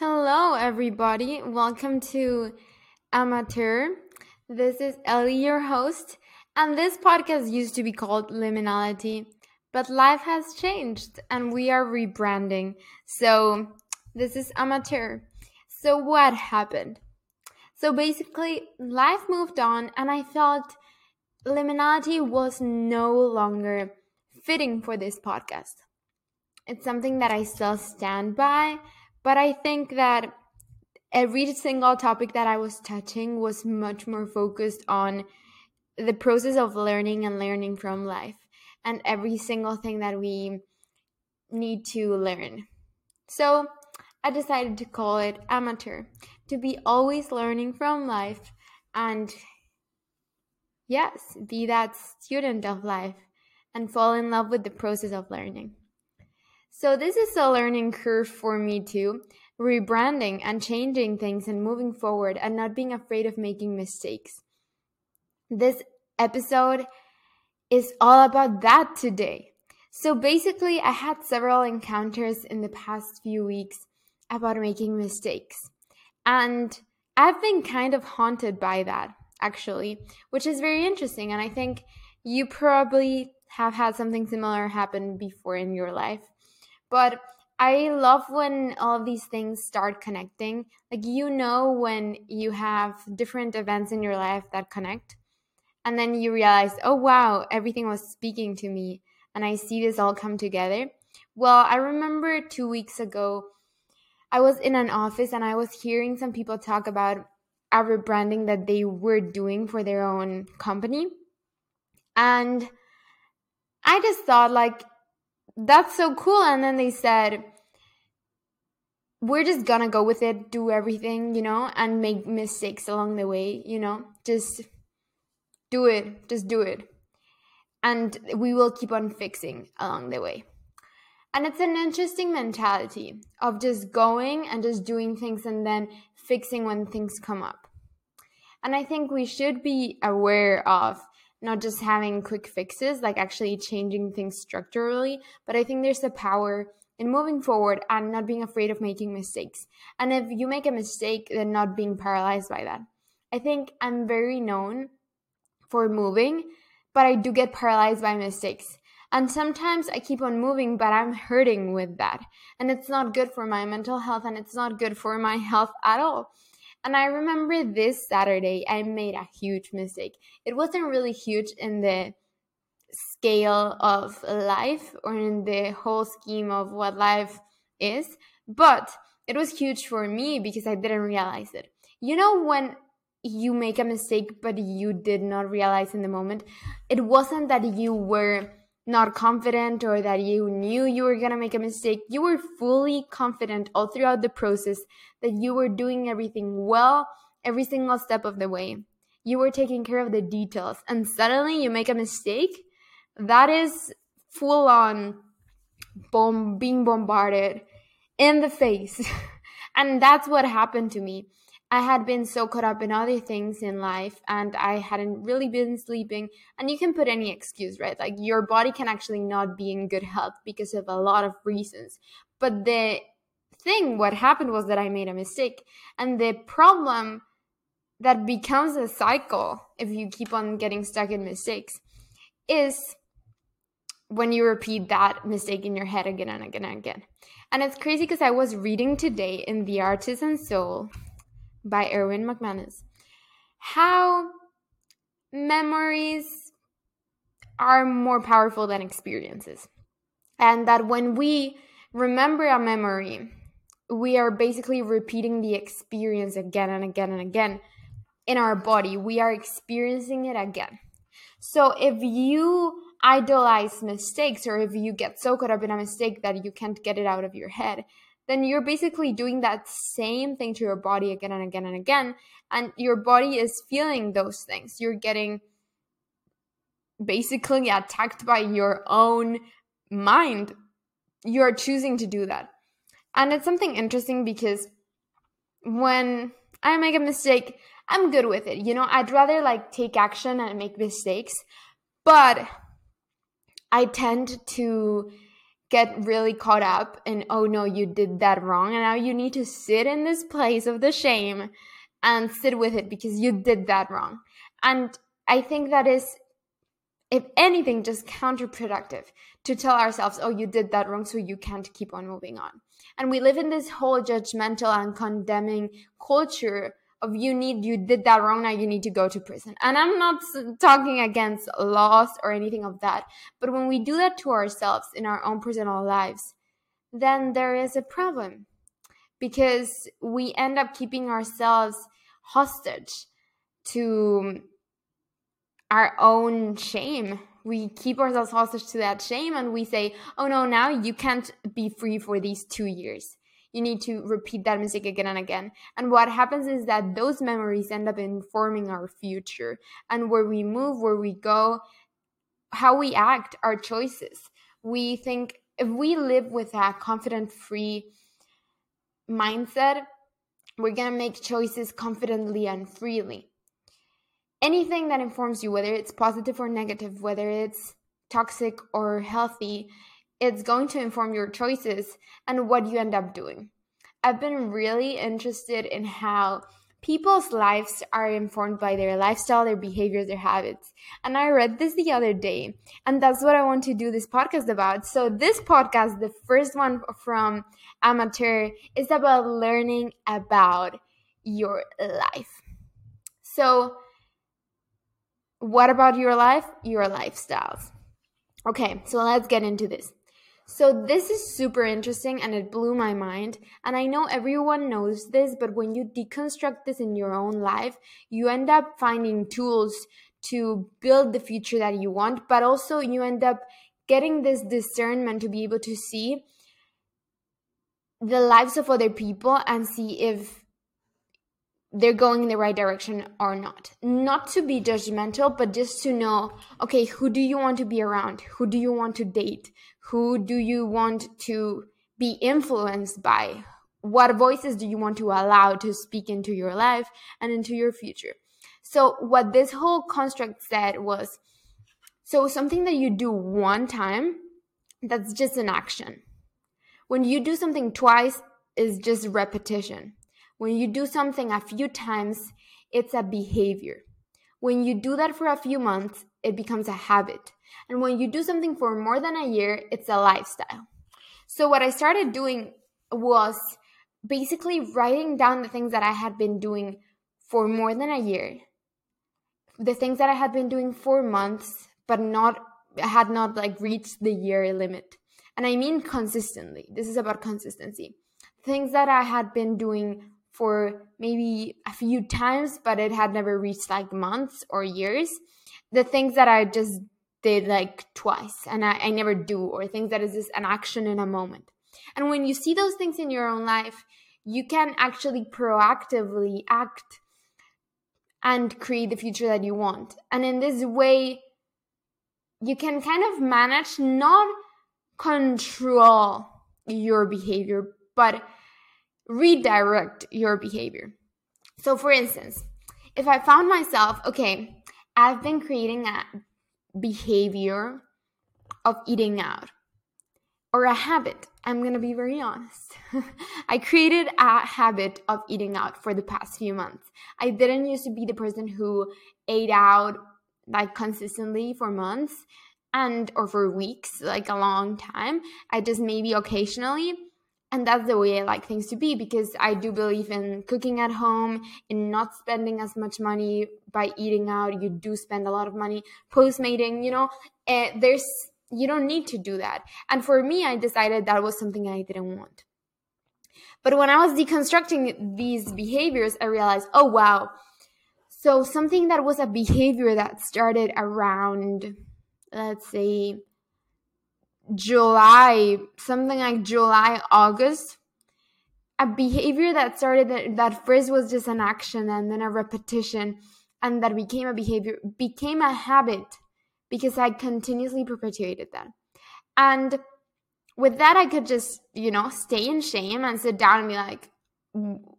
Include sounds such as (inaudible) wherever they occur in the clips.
Hello, everybody. Welcome to Amateur. This is Ellie, your host, and this podcast used to be called Liminality, but life has changed and we are rebranding. So, this is Amateur. So, what happened? So, basically, life moved on, and I felt liminality was no longer fitting for this podcast. It's something that I still stand by but I think that every single topic that I was touching was much more focused on the process of learning and learning from life and every single thing that we need to learn. So I decided to call it amateur to be always learning from life and yes, be that student of life and fall in love with the process of learning. So this is a learning curve for me too, rebranding and changing things and moving forward and not being afraid of making mistakes. This episode is all about that today. So basically, I had several encounters in the past few weeks about making mistakes. And I've been kind of haunted by that, actually, which is very interesting. And I think you probably have had something similar happen before in your life. But I love when all these things start connecting. Like, you know, when you have different events in your life that connect, and then you realize, oh, wow, everything was speaking to me, and I see this all come together. Well, I remember two weeks ago, I was in an office and I was hearing some people talk about a rebranding that they were doing for their own company. And I just thought, like, that's so cool. And then they said, we're just gonna go with it, do everything, you know, and make mistakes along the way, you know, just do it, just do it. And we will keep on fixing along the way. And it's an interesting mentality of just going and just doing things and then fixing when things come up. And I think we should be aware of not just having quick fixes, like actually changing things structurally, but I think there's a power in moving forward and not being afraid of making mistakes. And if you make a mistake, then not being paralyzed by that. I think I'm very known for moving, but I do get paralyzed by mistakes. And sometimes I keep on moving, but I'm hurting with that. And it's not good for my mental health and it's not good for my (laughs) health at all. And I remember this Saturday, I made a huge mistake. It wasn't really huge in the scale of life or in the whole scheme of what life is, but it was huge for me because I didn't realize it. You know, when you make a mistake, but you did not realize in the moment, it wasn't that you were not confident or that you knew you were going to make a mistake. You were fully confident all throughout the process that you were doing everything well every single step of the way. You were taking care of the details, and suddenly you make a mistake. That is full on bomb being bombarded in the face. (laughs) and that's what happened to me. I had been so caught up in other things in life and I hadn't really been sleeping. And you can put any excuse, right? Like your body can actually not be in good health because of a lot of reasons. But the thing, what happened was that I made a mistake. And the problem that becomes a cycle if you keep on getting stuck in mistakes is when you repeat that mistake in your head again and again and again. And it's crazy because I was reading today in The Artisan Soul by Erwin McManus. How memories are more powerful than experiences. And that when we remember a memory, we are basically repeating the experience again and again and again in our body. We are experiencing it again. So if you idolize mistakes or if you get so caught up in a mistake that you can't get it out of your head, then you're basically doing that same thing to your body again and again and again. And your body is feeling those things. You're getting basically attacked by your own mind. You're choosing to do that. And it's something interesting because when I make a mistake, I'm good with it. You know, I'd rather like take action and make mistakes, but I tend to get really caught up in, oh no, you did that wrong. And now you need to sit in this place of the shame and sit with it because you did that wrong. And I think that is, if anything, just counterproductive to tell ourselves, oh, you did that wrong, so you can't keep on moving on. And we live in this whole judgmental and condemning culture of you need you did that wrong now you need to go to prison. And i'm not talking against laws or anything of that but when we do that to ourselves in our own personal lives then there is a problem. Because we end up keeping ourselves hostage to um, our own shame. We keep ourselves hostage to that shame and we say oh no now you can't be free for these 2 years you need to repeat that mistake again and again. And what happens is that those memories end up informing our future and where we move, where we go, how we act, our choices. We think if we live with a confident, free mindset, we're going to make choices confidently and freely. Anything that informs you, whether it's positive or negative, whether it's toxic or healthy, it's going to inform your choices and what you end up doing. I've been really interested in how people's lives are informed by their lifestyle, their behaviors, their habits. And I read this the other day, and that's what I want to do this podcast about. So, this podcast, the first one from Amateur, is about learning about your life. So, what about your life? Your lifestyles. Okay, so let's get into this. So, this is super interesting and it blew my mind. And I know everyone knows this, but when you deconstruct this in your own life, you end up finding tools to build the future that you want, but also you end up getting this discernment to be able to see the lives of other people and see if they're going in the right direction or not. Not to be judgmental, but just to know okay, who do you want to be around? Who do you want to date? Who do you want to be influenced by? What voices do you want to allow to speak into your life and into your future? So, what this whole construct said was so something that you do one time, that's just an action. When you do something twice, is just repetition. When you do something a few times, it's a behavior. When you do that for a few months, it becomes a habit. And when you do something for more than a year, it's a lifestyle. So, what I started doing was basically writing down the things that I had been doing for more than a year, the things that I had been doing for months, but not had not like reached the year limit. And I mean consistently. This is about consistency. Things that I had been doing for maybe a few times, but it had never reached like months or years. The things that I just did like twice and I, I never do, or things that is just an action in a moment. And when you see those things in your own life, you can actually proactively act and create the future that you want. And in this way, you can kind of manage, not control your behavior, but redirect your behavior. So, for instance, if I found myself, okay, I've been creating a behavior of eating out or a habit. I'm going to be very honest. (laughs) I created a habit of eating out for the past few months. I didn't used to be the person who ate out like consistently for months and or for weeks, like a long time. I just maybe occasionally and that's the way I like things to be because I do believe in cooking at home, in not spending as much money by eating out. You do spend a lot of money postmating, you know. Uh, there's you don't need to do that. And for me, I decided that was something I didn't want. But when I was deconstructing these behaviors, I realized, oh wow. So something that was a behavior that started around, let's say, July, something like July, August, a behavior that started that, first was just an action and then a repetition and that became a behavior became a habit because I continuously perpetuated that. And with that, I could just, you know, stay in shame and sit down and be like,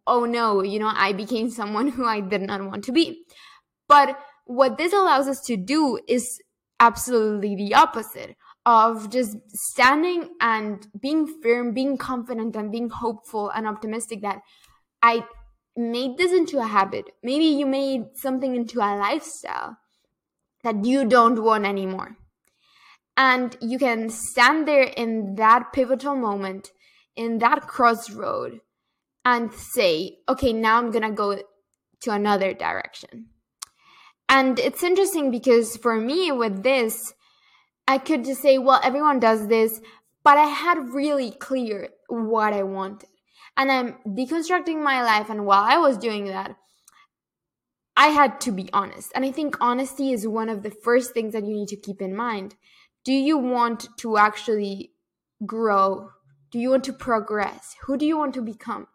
oh no, you know, I became someone who I did not want to be. But what this allows us to do is absolutely the opposite of just standing and being firm, being confident, and being hopeful and optimistic that I made this into a habit. Maybe you made something into a lifestyle that you don't want anymore. And you can stand there in that pivotal moment, in that crossroad, and say, okay, now I'm going to go to another direction. And it's interesting because for me, with this, I could just say, well, everyone does this, but I had really clear what I wanted. And I'm deconstructing my life. And while I was doing that, I had to be honest. And I think honesty is one of the first things that you need to keep in mind. Do you want to actually grow? Do you want to progress? Who do you want to become?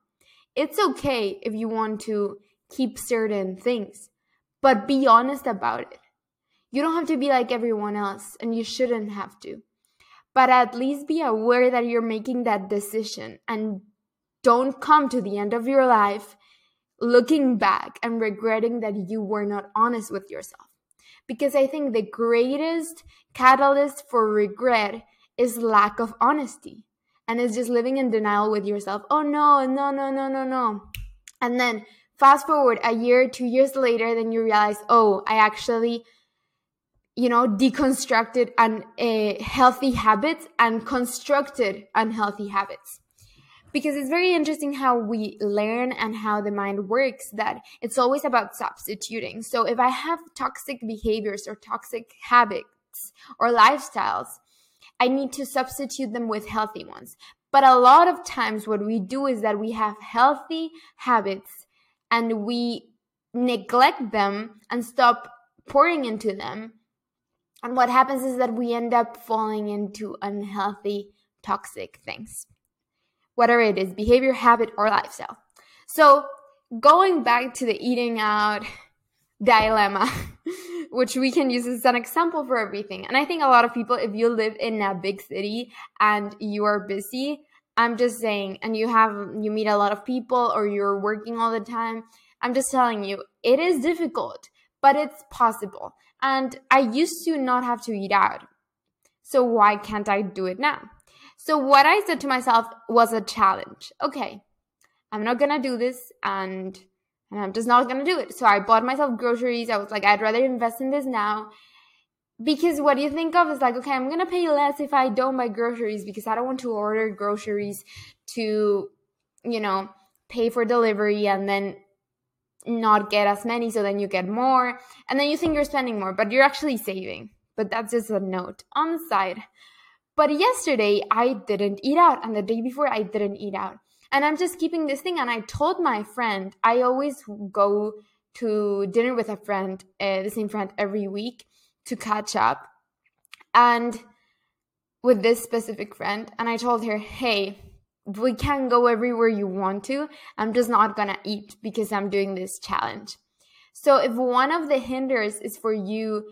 It's okay if you want to keep certain things, but be honest about it. You don't have to be like everyone else, and you shouldn't have to. But at least be aware that you're making that decision and don't come to the end of your life looking back and regretting that you were not honest with yourself. Because I think the greatest catalyst for regret is lack of honesty. And it's just living in denial with yourself. Oh no, no, no, no, no, no. And then fast forward a year, two years later, then you realize, oh, I actually, you know, deconstructed un- uh, healthy habits and constructed unhealthy habits because it's very interesting how we learn and how the mind works that it's always about substituting. So if I have toxic behaviors or toxic habits or lifestyles, I need to substitute them with healthy ones. But a lot of times, what we do is that we have healthy habits and we neglect them and stop pouring into them. And what happens is that we end up falling into unhealthy, toxic things whatever it is behavior, habit, or lifestyle. So, going back to the eating out (laughs) dilemma, (laughs) which we can use as an example for everything. And I think a lot of people, if you live in a big city and you are busy, I'm just saying, and you have, you meet a lot of people or you're working all the time, I'm just telling you, it is difficult, but it's possible. And I used to not have to eat out. So why can't I do it now? So what I said to myself was a challenge. Okay, I'm not gonna do this and and I'm just not gonna do it. So I bought myself groceries. I was like, I'd rather invest in this now. Because what you think of is like, okay, I'm gonna pay less if I don't buy groceries because I don't want to order groceries to, you know, pay for delivery and then not get as many so then you get more and then you think you're spending more but you're actually saving but that's just a note on the side but yesterday I didn't eat out, and the day before I didn't eat out. And I'm just keeping this thing. And I told my friend, I always go to dinner with a friend, uh, the same friend every week to catch up. And with this specific friend, and I told her, hey, we can go everywhere you want to. I'm just not gonna eat because I'm doing this challenge. So if one of the hinders is for you,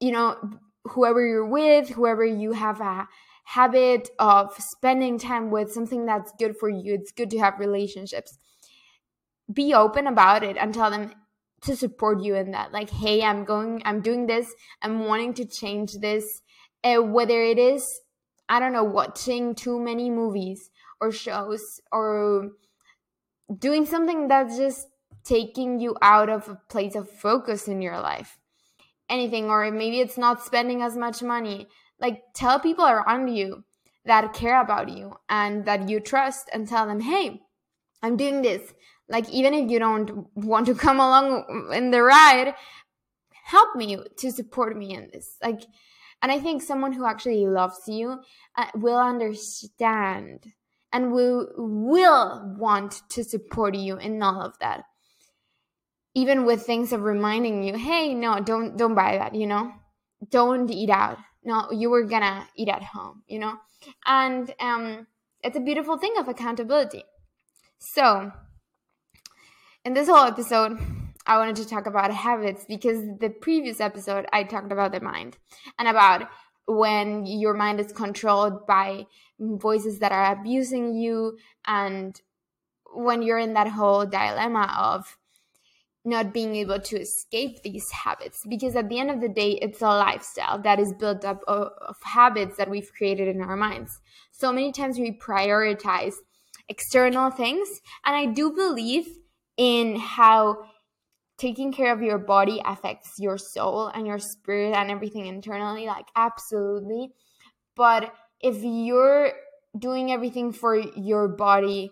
you know, whoever you're with, whoever you have a habit of spending time with, something that's good for you. It's good to have relationships. Be open about it and tell them to support you in that. Like, hey, I'm going, I'm doing this, I'm wanting to change this. Uh, whether it is, I don't know, watching too many movies or shows or doing something that's just taking you out of a place of focus in your life. Anything or maybe it's not spending as much money. Like tell people around you that care about you and that you trust and tell them hey i'm doing this. Like even if you don't want to (laughs) come along in the ride help me to support me in this. Like and i think someone who actually loves you uh, will understand and we will want to support you in all of that even with things of reminding you, hey, no, don't don't buy that, you know? Don't eat out. No, you were gonna eat at home, you know? And um it's a beautiful thing of accountability. So in this whole episode, I wanted to talk about habits because the previous episode I talked about the mind and about when your mind is controlled by voices that are abusing you and when you're in that whole dilemma of not being able to escape these habits because at the end of the day it's a lifestyle that is built up of, of, habits that we've created in our minds. So many times we prioritize external things and i do believe in how taking care of your body affects your soul and your spirit and everything internally like absolutely. But if you're doing everything for your body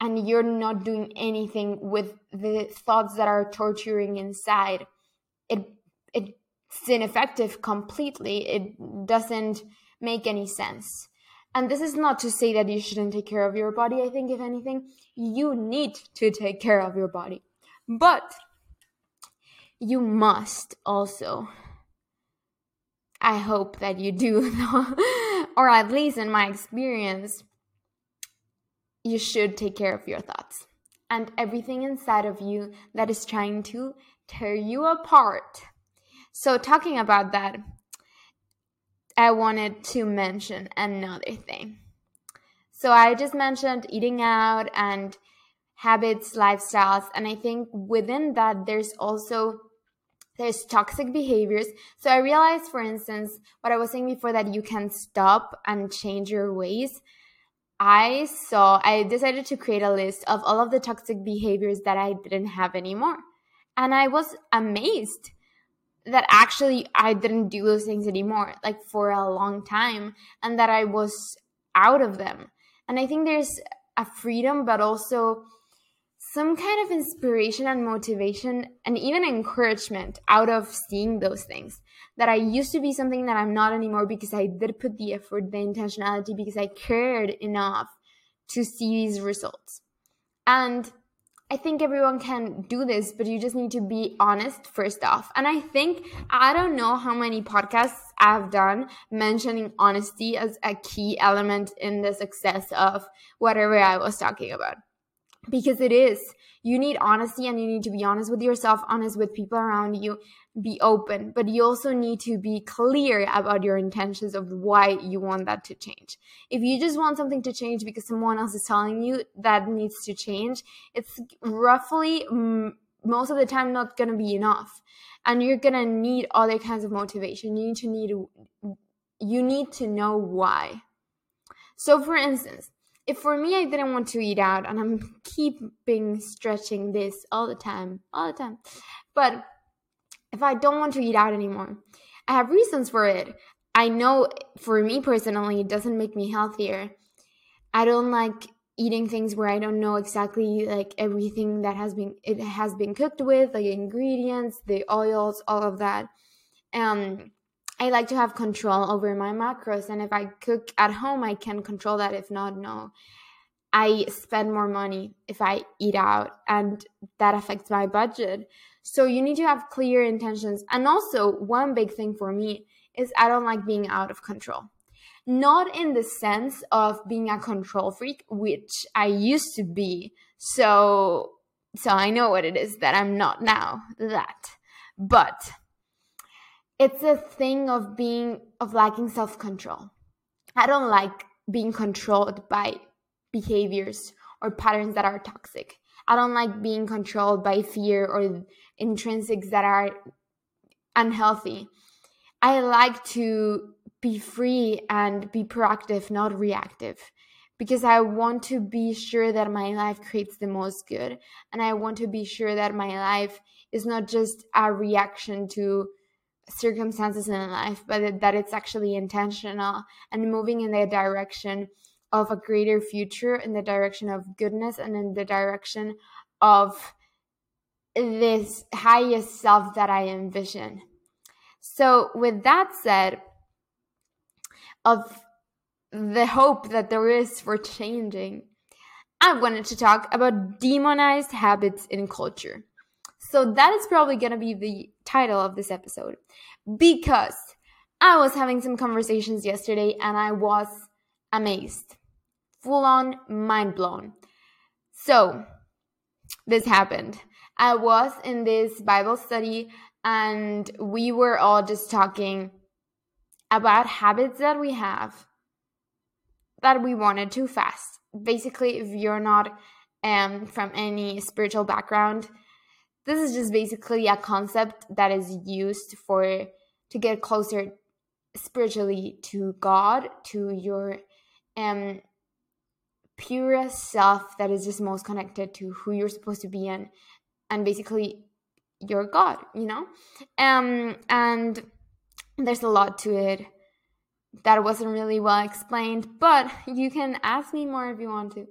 and you're not doing anything with the thoughts that are torturing inside it it's ineffective completely. It doesn't make any sense. And this is not to say that you shouldn't take care of your body. I think if anything you need to take care of your body. But you must also i hope that you do (laughs) or at least in my experience you should take care of your thoughts and everything inside of you that is trying to tear you apart. So, talking about that, I wanted to mention another thing. So, I just mentioned eating out and habits, lifestyles, and I think within that, there's also there's toxic behaviors. So I realized, for instance, what I was saying before that you can stop and change your ways. I saw, I decided to create a list of all of the toxic behaviors that I didn't have anymore. And I was amazed that actually I didn't do those things anymore, like for a long time, and that I was out of them. And I think there's a freedom, but also some kind of inspiration and motivation and even encouragement out of seeing those things that I used to be something that I'm not anymore because I did put the effort, the intentionality, because I cared enough to see these results. And I think everyone can do this, but you just need to be honest first off. And I think, I don't know how many podcasts I've done mentioning honesty as a key element in the success of whatever I was talking about because it is. You need honesty and you need to be honest with yourself honest with people around you. Be open. But you also need to be clear about your intentions of why you want that to change. If you just want something to change because someone else is telling you that needs to change it's roughly mm, most of the time not going to be enough. And you're going to need other kinds of motivation. You need to need you need to know why. So for instance if for me I didn't want to eat out and I'm keeping stretching this all the time, all the time. But if I don't want to eat out anymore, I have reasons for it. I know for me personally, it doesn't make me healthier. I don't like eating things where I don't know exactly like everything that has been it has been cooked with, like ingredients, the oils, all of that. Um I like to have control over my macros. And if I cook at home, I can control that. If not, no. I spend more money if I eat out, and that affects my budget. So you need to have clear intentions. And also, one big thing for me is I don't like being out of control. Not in the sense of being a control freak, which I used to be. So, so I know what it is that I'm not now. That, but it's a thing of being of lacking self-control. I don't like being controlled by behaviors or patterns that are toxic. I don't like being controlled by fear or intrinsics that are unhealthy. I like to be free and be proactive not reactive because i want to be sure that my life creates the most good and i want to be sure that my life is not just a reaction to circumstances in life, but that it's actually intentional and moving in the direction of a greater future, in the direction of goodness, and in the direction of this highest self that I envision. So, with that said, of the hope that there is for changing, I wanted to talk about demonized habits in culture. So that is probably going to be the title of this episode because I was having some conversations yesterday and I was amazed, full on mind blown. So this happened. I was in this Bible study and we were all just talking about habits that we have that we wanted to fast. Basically, if you're not um, from any spiritual background, this is just basically a concept that is used for to get closer spiritually to God, to your um purest self that is just most connected to who you're supposed to be in and basically your God, you know? Um and there's a lot to it that wasn't really well explained, but you can ask me more if you want to.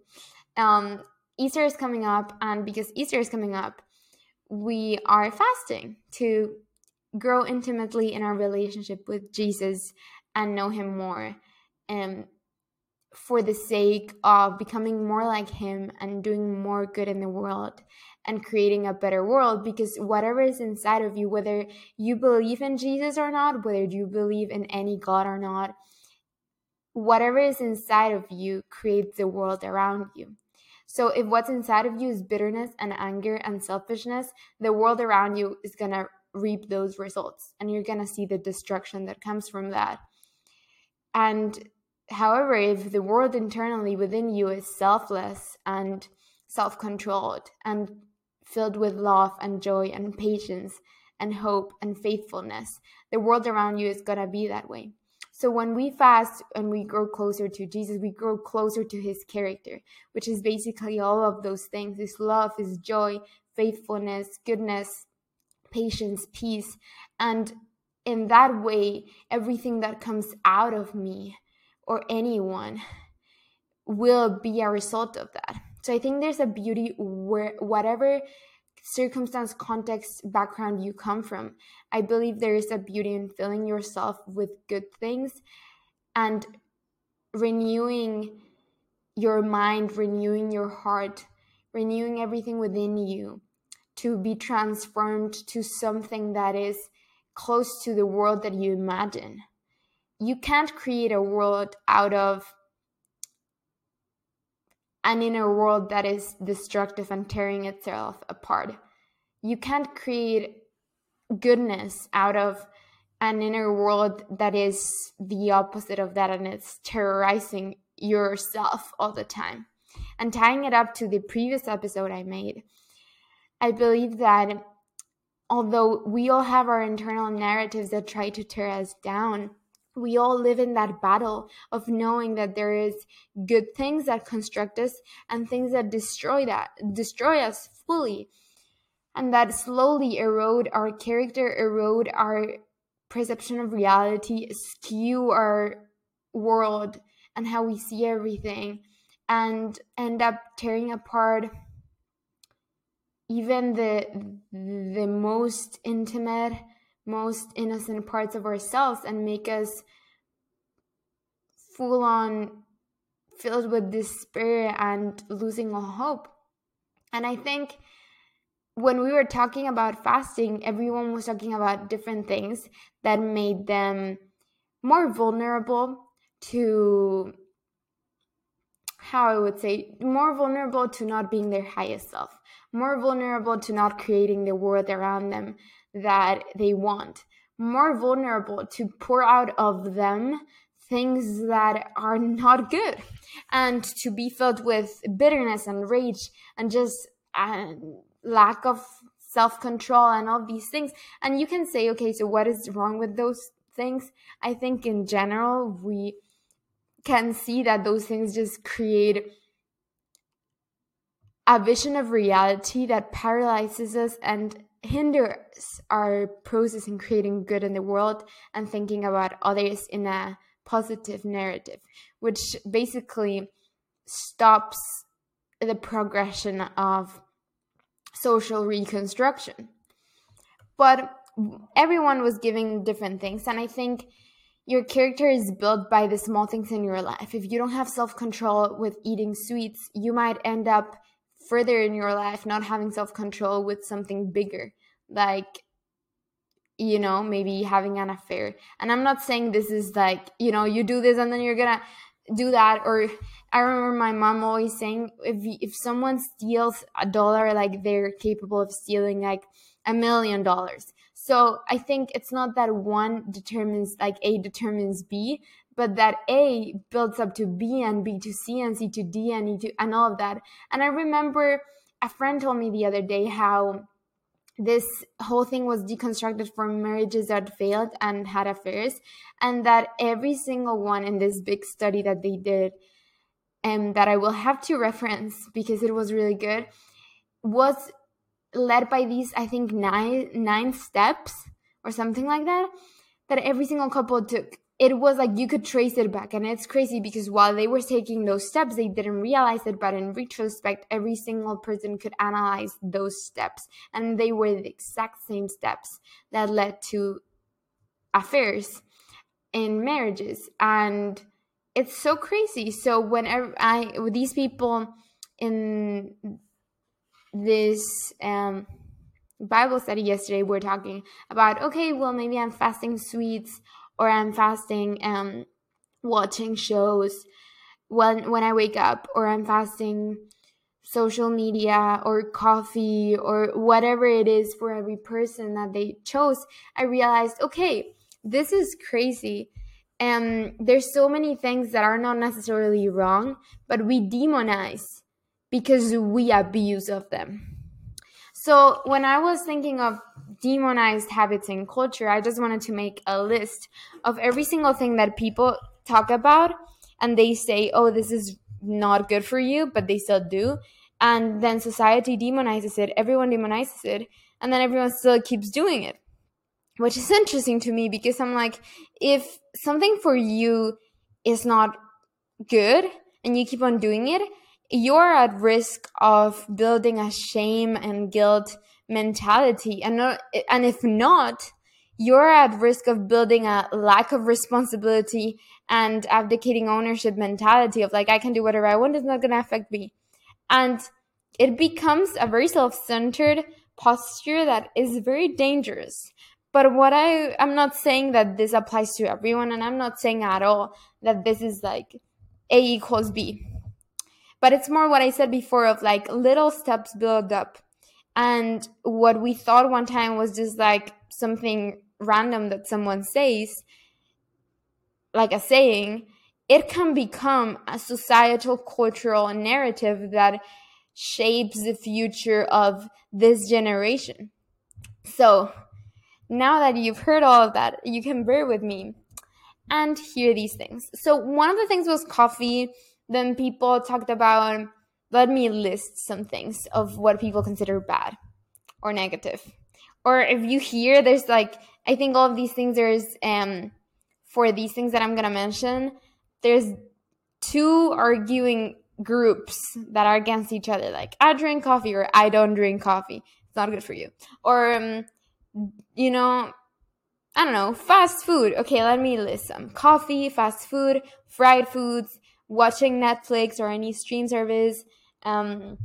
Um Easter is coming up, and because Easter is coming up, we are fasting to grow intimately in our relationship with Jesus and know Him more. And for the sake of becoming more like Him and doing more good in the world and creating a better world, because whatever is inside of you, whether you believe in Jesus or not, whether you believe in any God or not, whatever is inside of you creates the world around you. So if what's inside of you is bitterness and anger and selfishness, the world around you is going to reap those results and you're going to see the destruction that comes from that. And however, if the world internally within you is selfless and self controlled and filled with love and joy and patience and hope and faithfulness, the world around you is going to be that way. So when we fast and we grow closer to Jesus, we grow closer to his character, which is basically all of those things his love, his joy, faithfulness, goodness, patience, peace. And in that way, everything that comes out of me or anyone will be a result of that. So I think there's a beauty where whatever circumstance, context, background you come from. I believe there is a beauty in filling yourself with good things and renewing your mind, renewing your heart, renewing everything within you to be transformed to something that is close to the world that you imagine. You can't create a world out of an inner world that is destructive and tearing itself apart. You can't create goodness out of an inner world that is the opposite of that and it's terrorizing yourself all the time. And tying it up to the previous episode I made, I believe that although we all have our internal narratives that try to tear us down, we all live in that battle of knowing that there is good things that construct us and things that destroy that destroy us fully. And that slowly erode our character erode our perception of reality skew our world and how we see everything and end up tearing apart even the the most intimate most innocent parts of ourselves and make us full on filled with despair and losing all hope. And I think when we were talking about fasting, everyone was talking about different things that made them more vulnerable to how I would say, more vulnerable to not being their highest self, more vulnerable to not creating the world around them that they want, more vulnerable to pour out of them things that are not good and to be filled with bitterness and rage and just uh, lack of self control and all these things. And you can say, okay, so what is wrong with those things? I think in general, we can see that those things just create a vision of reality that paralyzes us and hinders our process in creating good in the world and thinking about others in a positive narrative, which basically stops the progression of social reconstruction. But everyone was giving different things, and I think your character is built by the small things in your life. If you don't have self control with eating sweets, you might end up further in your life not having self control with something bigger, like, you know, maybe having an affair. And I'm not saying this is like, you know, you do this and then you're gonna do that. Or I remember my mom always saying, if if someone steals a dollar, like they're capable of stealing like a million dollars. So I think it's not that one determines like A determines B, but that A builds up to B and B to C and C to D and E to and all of that. And I remember a friend told me the other day how this whole thing was deconstructed for marriages that failed and had affairs and that every single one in this big study that they did and that I will have to reference because it was really good was led by these I think nine nine steps or something like that that every single couple took it was like you could trace it back. And it's crazy because while they were taking those steps they didn't realize it. But in retrospect every single person could analyze those steps. And they were the exact same steps that led to affairs in marriages. And it's so crazy. So whenever i with these people in this um bible study yesterday we we're talking about okay well maybe i'm fasting sweets or I'm fasting and watching shows when when I wake up or I'm fasting social media or coffee or whatever it is for every person that they chose, I realized, okay, this is crazy. And there's so many things that are not necessarily wrong, but we demonize because we abuse of them. So when I was thinking of demonized habits in culture, I just wanted to make a list of every single thing that people talk about and they say, oh, this is not good for you, but they still do. And then society demonizes it, everyone demonizes it, and then everyone still keeps doing it. Which is interesting to me because I'm like, if something for you is not good and you keep on doing it, you're at risk of building a shame and guilt mentality. And not, and if not you're at risk of building a lack of responsibility and abdicating ownership mentality of like i can do whatever i want it's not going to affect me. And it becomes a very self-centered posture that is very dangerous. But what i i'm not saying that this applies to everyone and i'm not saying at all that this is like a equals b but it's more what I said before of like little steps build up. And what we thought one time was just like something random that someone says, like a saying, it can become a societal cultural narrative that shapes the future of this generation. So, now that you've heard all of that, you can bear with me and hear these things. So, one of the things was coffee then people talked about let me list some things of what people consider bad or negative. Or if you hear there's like i think all of these things there's um for these things that i'm gonna mention there's two arguing groups that are against each other like i drink coffee or i don't drink coffee. It's not good for you. Or um, you know i don't know fast food. Okay let me list some. Coffee fast food fried foods watching Netflix or any stream service, um,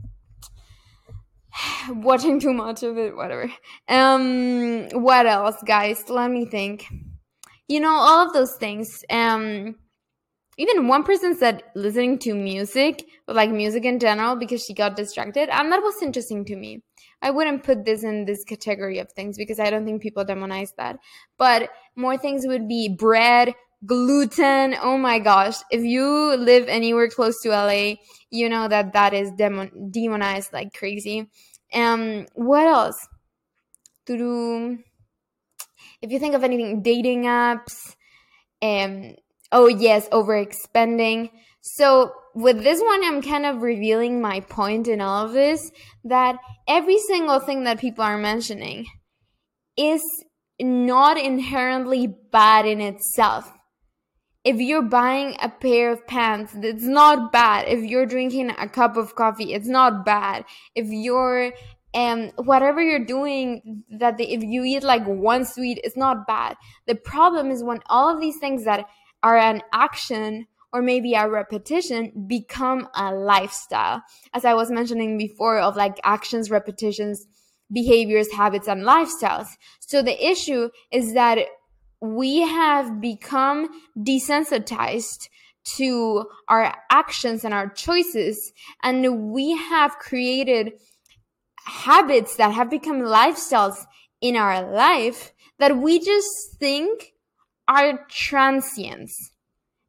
(sighs) watching too much of it, whatever. Um, what else, guys? Let me think. You know, all of those things. Um, even one person said listening to music, but like music in general, because she got distracted, and that was interesting to me. I wouldn't put this in this category of things because I don't think people demonize that. But more things would be bread, gluten. Oh my gosh. If you live anywhere close to la you know that that is demon- demonized like crazy. Um what else? Through if you think of anything dating apps um oh yes overexpending. So with this one i'm kind of revealing my point in all of this that every single thing that people are mentioning is not inherently bad in itself if you're buying a pair of pants, it's not bad. If you're drinking a cup of coffee, it's not bad. If you're um whatever you're doing that the, if you eat like one sweet, it's not bad. The problem is when all of these things that are an action or maybe a repetition become a lifestyle. As I was mentioning before of like actions, repetitions, behaviors, habits, and lifestyles. So the issue is that we have become desensitized to our actions and our choices and we have created habits that have become lifestyles in our life that we just think are transients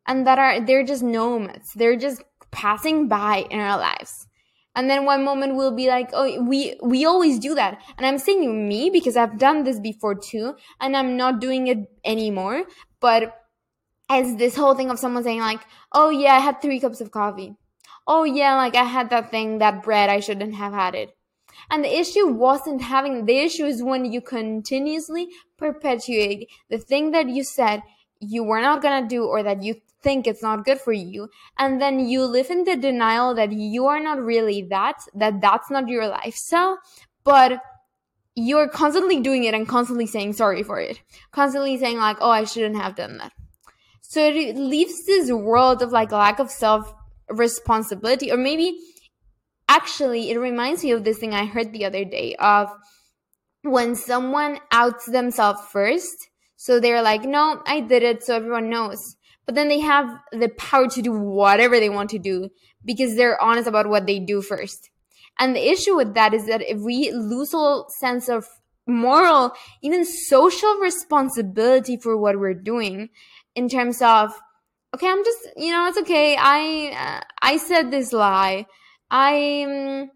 and that are they're just nomads. They're just passing by in our lives and then one moment we'll be like oh we we always do that. And i'm saying me because i've done this before too and i'm not doing it anymore. But as this whole thing of someone saying like oh yeah i had three cups of coffee. Oh yeah like i had that thing that bread i shouldn't have had it. And the issue wasn't having the issue is when you continuously perpetuate the thing that you said you were not gonna do or that you think it's not good for you and then you live in the denial that you are not really that that that's not your lifestyle but you're constantly doing it and constantly saying sorry for it. Constantly saying like oh i shouldn't have done that. So it leaves this world of like lack of self responsibility or maybe actually it reminds me of this thing i heard the other day of when someone outs themselves first so they're like no i did it so everyone knows but then they have the power to do whatever they want to do because they're honest about what they do first. And the issue with that is that if we lose all sense of moral, even social responsibility for what we're doing in terms of, okay, I'm just, you know, it's okay. I, uh, I said this lie. I um,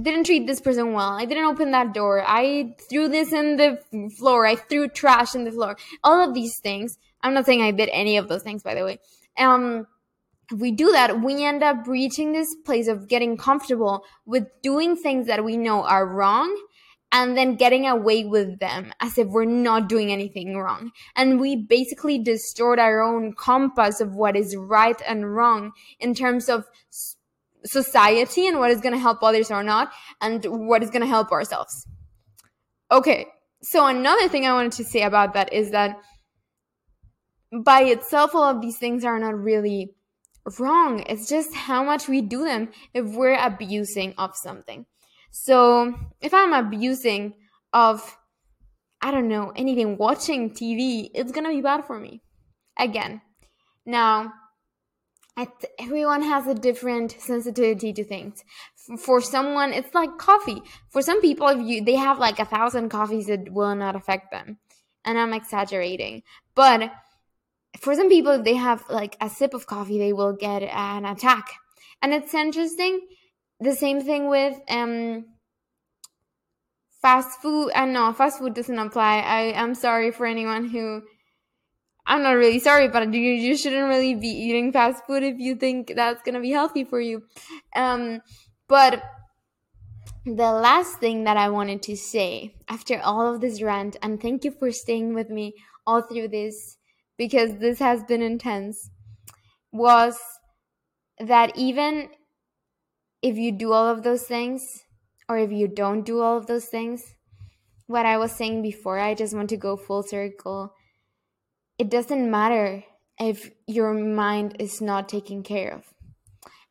didn't treat this person well. I didn't open that door. I threw this in the floor. I threw trash in the floor. All of these things I'm not saying I did any of those things, by the way. Um, if we do that, we end up reaching this place of getting comfortable with doing things that we know are wrong and then getting away with them as if we're not doing anything wrong. And we basically distort our own compass of what is right and wrong in terms of society and what is going to help others or not, and what is going to help ourselves. Okay, so another thing I wanted to say about that is that by itself, all of these things are not really wrong. It's just how much we do them if we're abusing of something. So if I'm abusing of, I don't know, anything, watching TV, it's gonna be bad for me. Again. Now, everyone has a different sensitivity to things. For someone, it's like coffee. For some people, if you they have like a thousand coffees, it will not affect them. And I'm exaggerating, but for some people, they have like a sip of coffee, they will get an attack. And it's interesting. The same thing with um, fast food. And uh, no, fast food doesn't apply. I am sorry for anyone who. I'm not really sorry, but you, you shouldn't really be eating fast food if you think that's gonna be healthy for you. Um, but the last thing that I wanted to say after all of this rant, and thank you for staying with me all through this because this has been intense was that even if you do all of those things or if you don't do all of those things, what I was saying before, I just want to go full circle. It doesn't matter if your mind is not taken care of.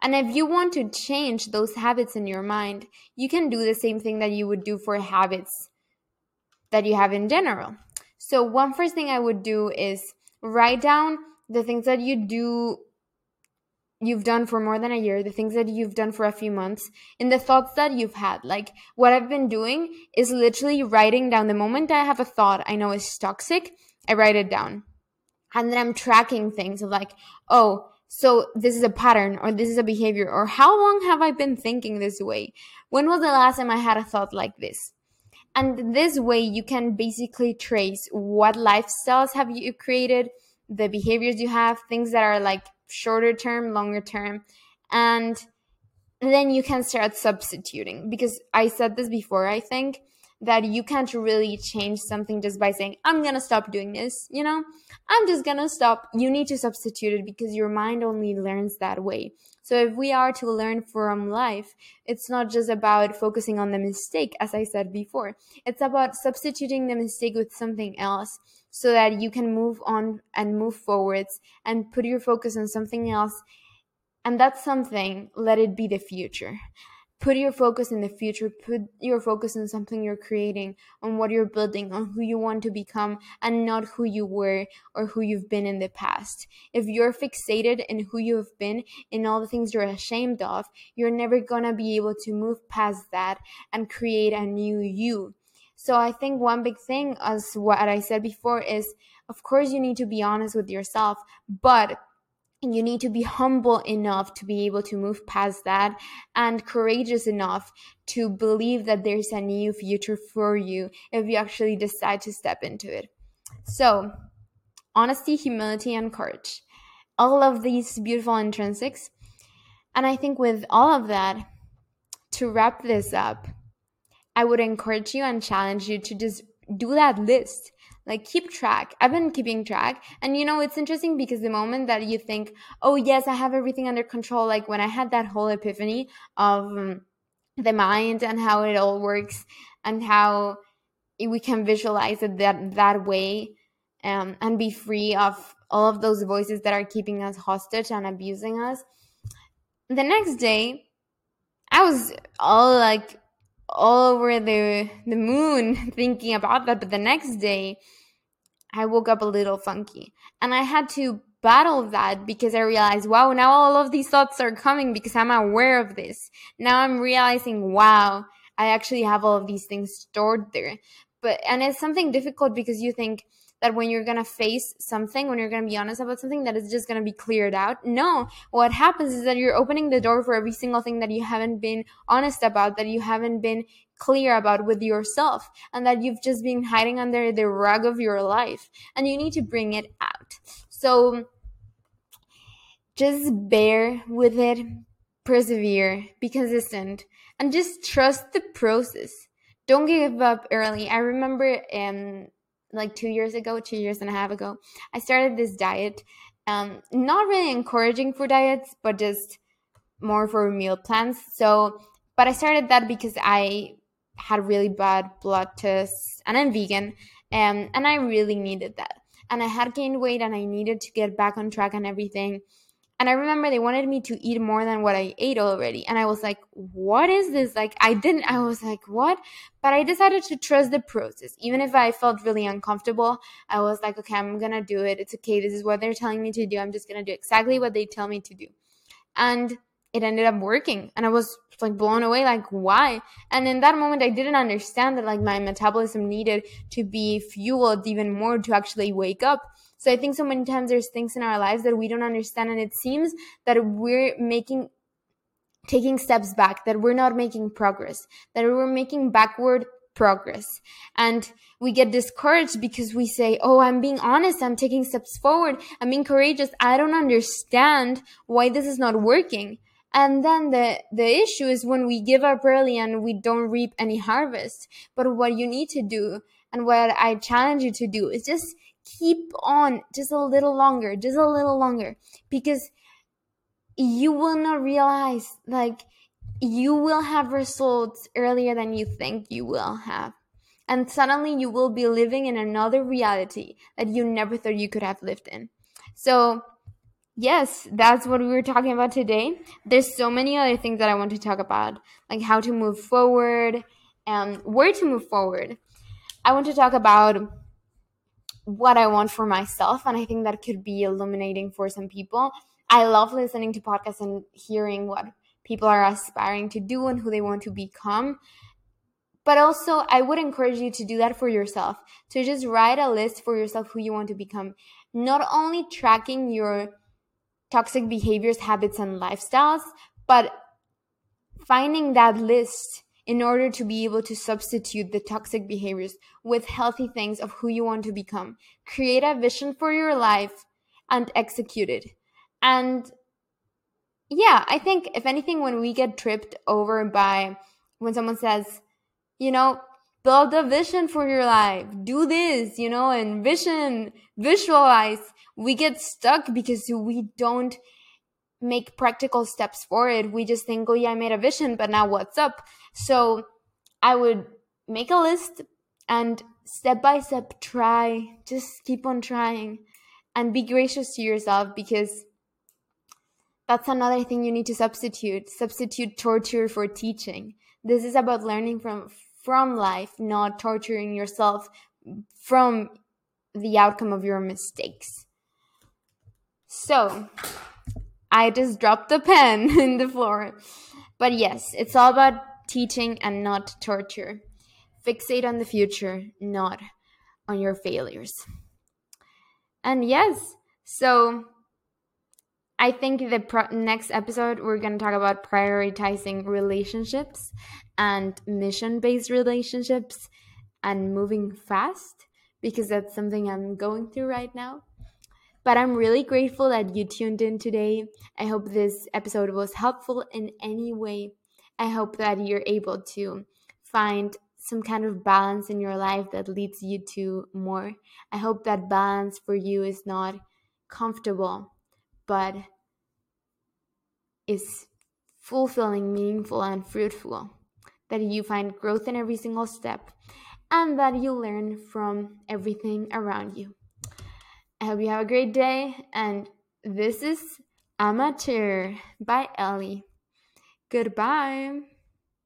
And if you want to change those habits in your mind, you can do the same thing that you would do for habits that you have in general. So, one first thing I would do is write down the things that you do you've done for more than a year, the things that you've done for a few months, and the thoughts that you've had. Like what I've been doing is literally writing down the moment I have a thought I know is toxic, I write it down. And then I'm tracking things of like, oh, so this is a pattern or this is a behavior or how long have I been thinking this way? When was the last time I had a thought like this? And this way you can basically trace what lifestyles have you created the behaviors you have things that are like shorter term longer term. And then you can start substituting. Because i said this before i think that you can't really change something just by saying i'm gonna stop doing this you know? I'm just gonna stop. You need to substitute it because your mind only learns that way so if we are to learn from life, it's not just about focusing on the mistake, as I said before. It's about substituting the mistake with something else so that you can move on and move forwards and put your focus on something else. And that's something, let it be the future put your focus in the future. Put your focus on something you're creating on what you're building on who you want to become and not who you were or who you've been in the past. If you're fixated in who you've been in all the things you're ashamed of you're never gonna be able to move past that and create a new you. So i think one big thing as what i said before is of course you need to be honest with yourself but you need to be humble enough to be able to move past that and courageous enough to believe that there's a new future for you if you actually decide to step into it. So, honesty, humility, and courage. All of these beautiful intrinsics. And I think with all of that, to wrap this up, I would encourage you and challenge you to just do that list. Like keep track. I've been keeping track. And you know, it's interesting because the moment that you think, oh, yes, I have everything under control, like when I had that whole epiphany of um, the mind and how it all works and how we can visualize it that, that way um, and be free of all of those voices that are keeping us hostage and abusing us. The next day, I was all like all over the the moon thinking about that, but the next day I woke up a little funky. And I had to battle that because I realized, wow, now all of these thoughts are coming because I'm aware of this. Now I'm realizing, wow, I actually have all of these things stored there. But and it's something difficult because you think, that when you're to face something, when you're to be honest about something, that is just to be cleared out. No, what happens is that you're opening the door for every single thing that you haven't been honest about, that you haven't been clear about with yourself, and that you've just been hiding under the rug of your life. And you need to bring it out. So just bear with it, persevere, be consistent, and just trust the process. Don't give up early. I remember um, like two years ago, two years and a half ago, I started this diet. Um, not really encouraging for diets, but just more for meal plans. So, but I started that because I had really bad blood tests and I'm vegan, um, and I really needed that. And I had gained weight and I needed to get back on track and everything. And I remember they wanted me to eat more than what I ate already. And I was like, what is this? Like, I didn't, I was like, what? But I decided to trust the process. Even if I felt really uncomfortable, I was like, okay, I'm going to do it. It's okay. This is what they're telling me to do. I'm just going to do exactly what they tell me to do. And it ended up working and i was like blown away like why and in that moment i didn't understand that like my metabolism needed to be fueled even more to actually wake up so I think so many times there's things in our lives that we don't understand, and it seems that we're making taking steps back, that we're not making progress, that we're making backward progress. And we get discouraged because we say, Oh, I'm being honest. I'm taking steps forward. I'm being courageous. I don't understand why this is not working. And then the, the issue is when we give up early and we don't reap any harvest. But what you need to do and what I challenge you to do is just keep on just a little longer, just a little longer, because you will not realize like you will have results earlier than you think you will have. And suddenly you will be living in another reality that you never thought you could have lived in. So, yes, that's what we were talking about today. There's so many other things that I want to talk about, like how to move forward and where to move forward. I want to talk about what I want for myself. And I think that could be illuminating for some people. I love listening to podcasts and hearing what people are aspiring to do and who they want to become. But also, I would encourage you to do that for yourself. To just write a list for yourself who you want to become. Not only tracking your toxic behaviors, habits, and lifestyles, but finding that list in order to be able to substitute the toxic behaviors with healthy things of who you want to become. Create a vision for your life and execute it. And yeah, I think if anything, when we get tripped over by when someone says, you know, build a vision for your life, do this, you know, and vision, visualize, we get stuck because we don't make practical steps for it. We just think, oh, yeah, I made a vision, but now what's up? So I would make a list and step by step try, just keep on trying and be gracious to yourself because that's another thing you need to substitute. Substitute torture for teaching. This is about learning from from life, not torturing yourself from the outcome of your mistakes. So, I just dropped the pen (laughs) in the floor. But yes, it's all about teaching and not torture. Fixate on the future, not on your failures. And yes, so I think the pro- next episode we're going to talk about prioritizing relationships and mission based relationships and moving fast because that's something I'm going through right now. But I'm really grateful that you tuned in today. I hope this episode was helpful in any way. I hope that you're able to find some kind of balance in your life that leads you to more. I hope that balance for you is not comfortable, but is fulfilling, meaningful, and fruitful. That you find growth in every single step and that you learn from everything around you. I hope you have a great day, and this is Amateur by Ellie. Goodbye.